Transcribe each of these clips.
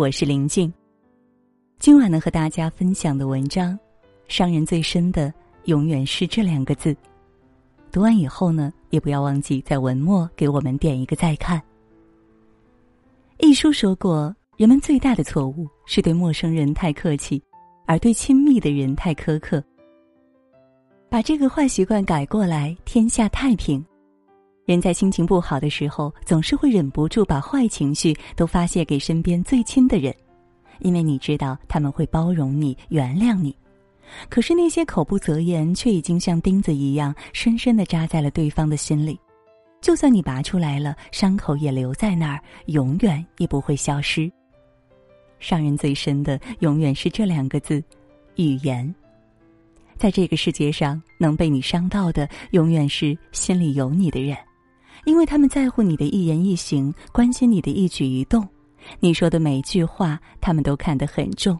我是林静。今晚能和大家分享的文章，伤人最深的永远是这两个字。读完以后呢，也不要忘记在文末给我们点一个再看。一书说过，人们最大的错误是对陌生人太客气，而对亲密的人太苛刻。把这个坏习惯改过来，天下太平。人在心情不好的时候，总是会忍不住把坏情绪都发泄给身边最亲的人，因为你知道他们会包容你、原谅你。可是那些口不择言，却已经像钉子一样深深的扎在了对方的心里。就算你拔出来了，伤口也留在那儿，永远也不会消失。伤人最深的，永远是这两个字：语言。在这个世界上，能被你伤到的，永远是心里有你的人。因为他们在乎你的一言一行，关心你的一举一动，你说的每句话，他们都看得很重。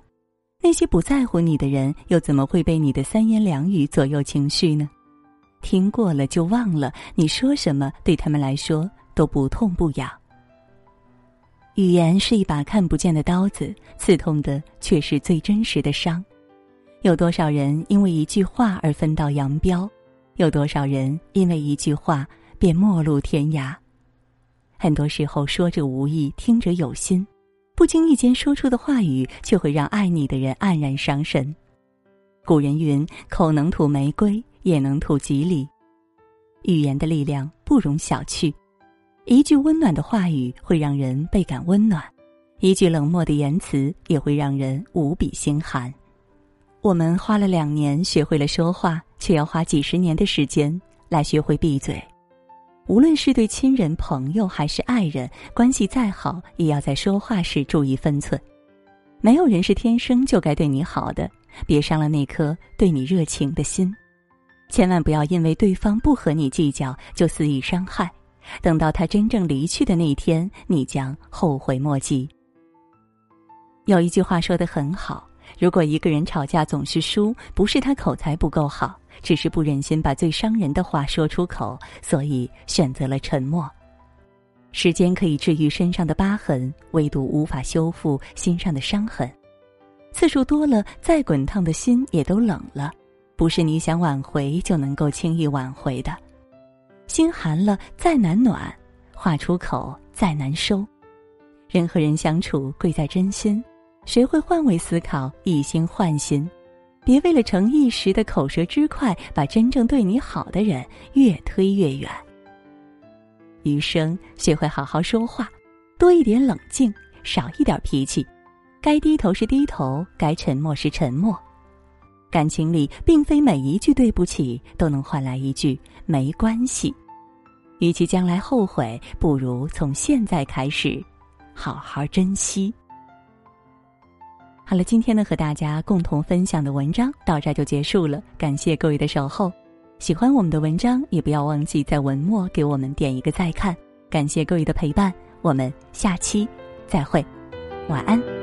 那些不在乎你的人，又怎么会被你的三言两语左右情绪呢？听过了就忘了，你说什么对他们来说都不痛不痒。语言是一把看不见的刀子，刺痛的却是最真实的伤。有多少人因为一句话而分道扬镳？有多少人因为一句话？便陌路天涯。很多时候说者无意，听者有心，不经意间说出的话语，却会让爱你的人黯然伤神。古人云：“口能吐玫瑰，也能吐吉利。”语言的力量不容小觑。一句温暖的话语会让人倍感温暖，一句冷漠的言辞也会让人无比心寒。我们花了两年学会了说话，却要花几十年的时间来学会闭嘴。无论是对亲人、朋友还是爱人，关系再好，也要在说话时注意分寸。没有人是天生就该对你好的，别伤了那颗对你热情的心。千万不要因为对方不和你计较就肆意伤害，等到他真正离去的那一天，你将后悔莫及。有一句话说的很好：如果一个人吵架总是输，不是他口才不够好。只是不忍心把最伤人的话说出口，所以选择了沉默。时间可以治愈身上的疤痕，唯独无法修复心上的伤痕。次数多了，再滚烫的心也都冷了。不是你想挽回就能够轻易挽回的。心寒了，再难暖；话出口，再难收。人和人相处，贵在真心。学会换位思考，以心换心。别为了逞一时的口舌之快，把真正对你好的人越推越远。余生学会好好说话，多一点冷静，少一点脾气。该低头是低头，该沉默是沉默。感情里，并非每一句对不起都能换来一句没关系。与其将来后悔，不如从现在开始，好好珍惜。好了，今天呢和大家共同分享的文章到这就结束了，感谢各位的守候。喜欢我们的文章，也不要忘记在文末给我们点一个再看。感谢各位的陪伴，我们下期再会，晚安。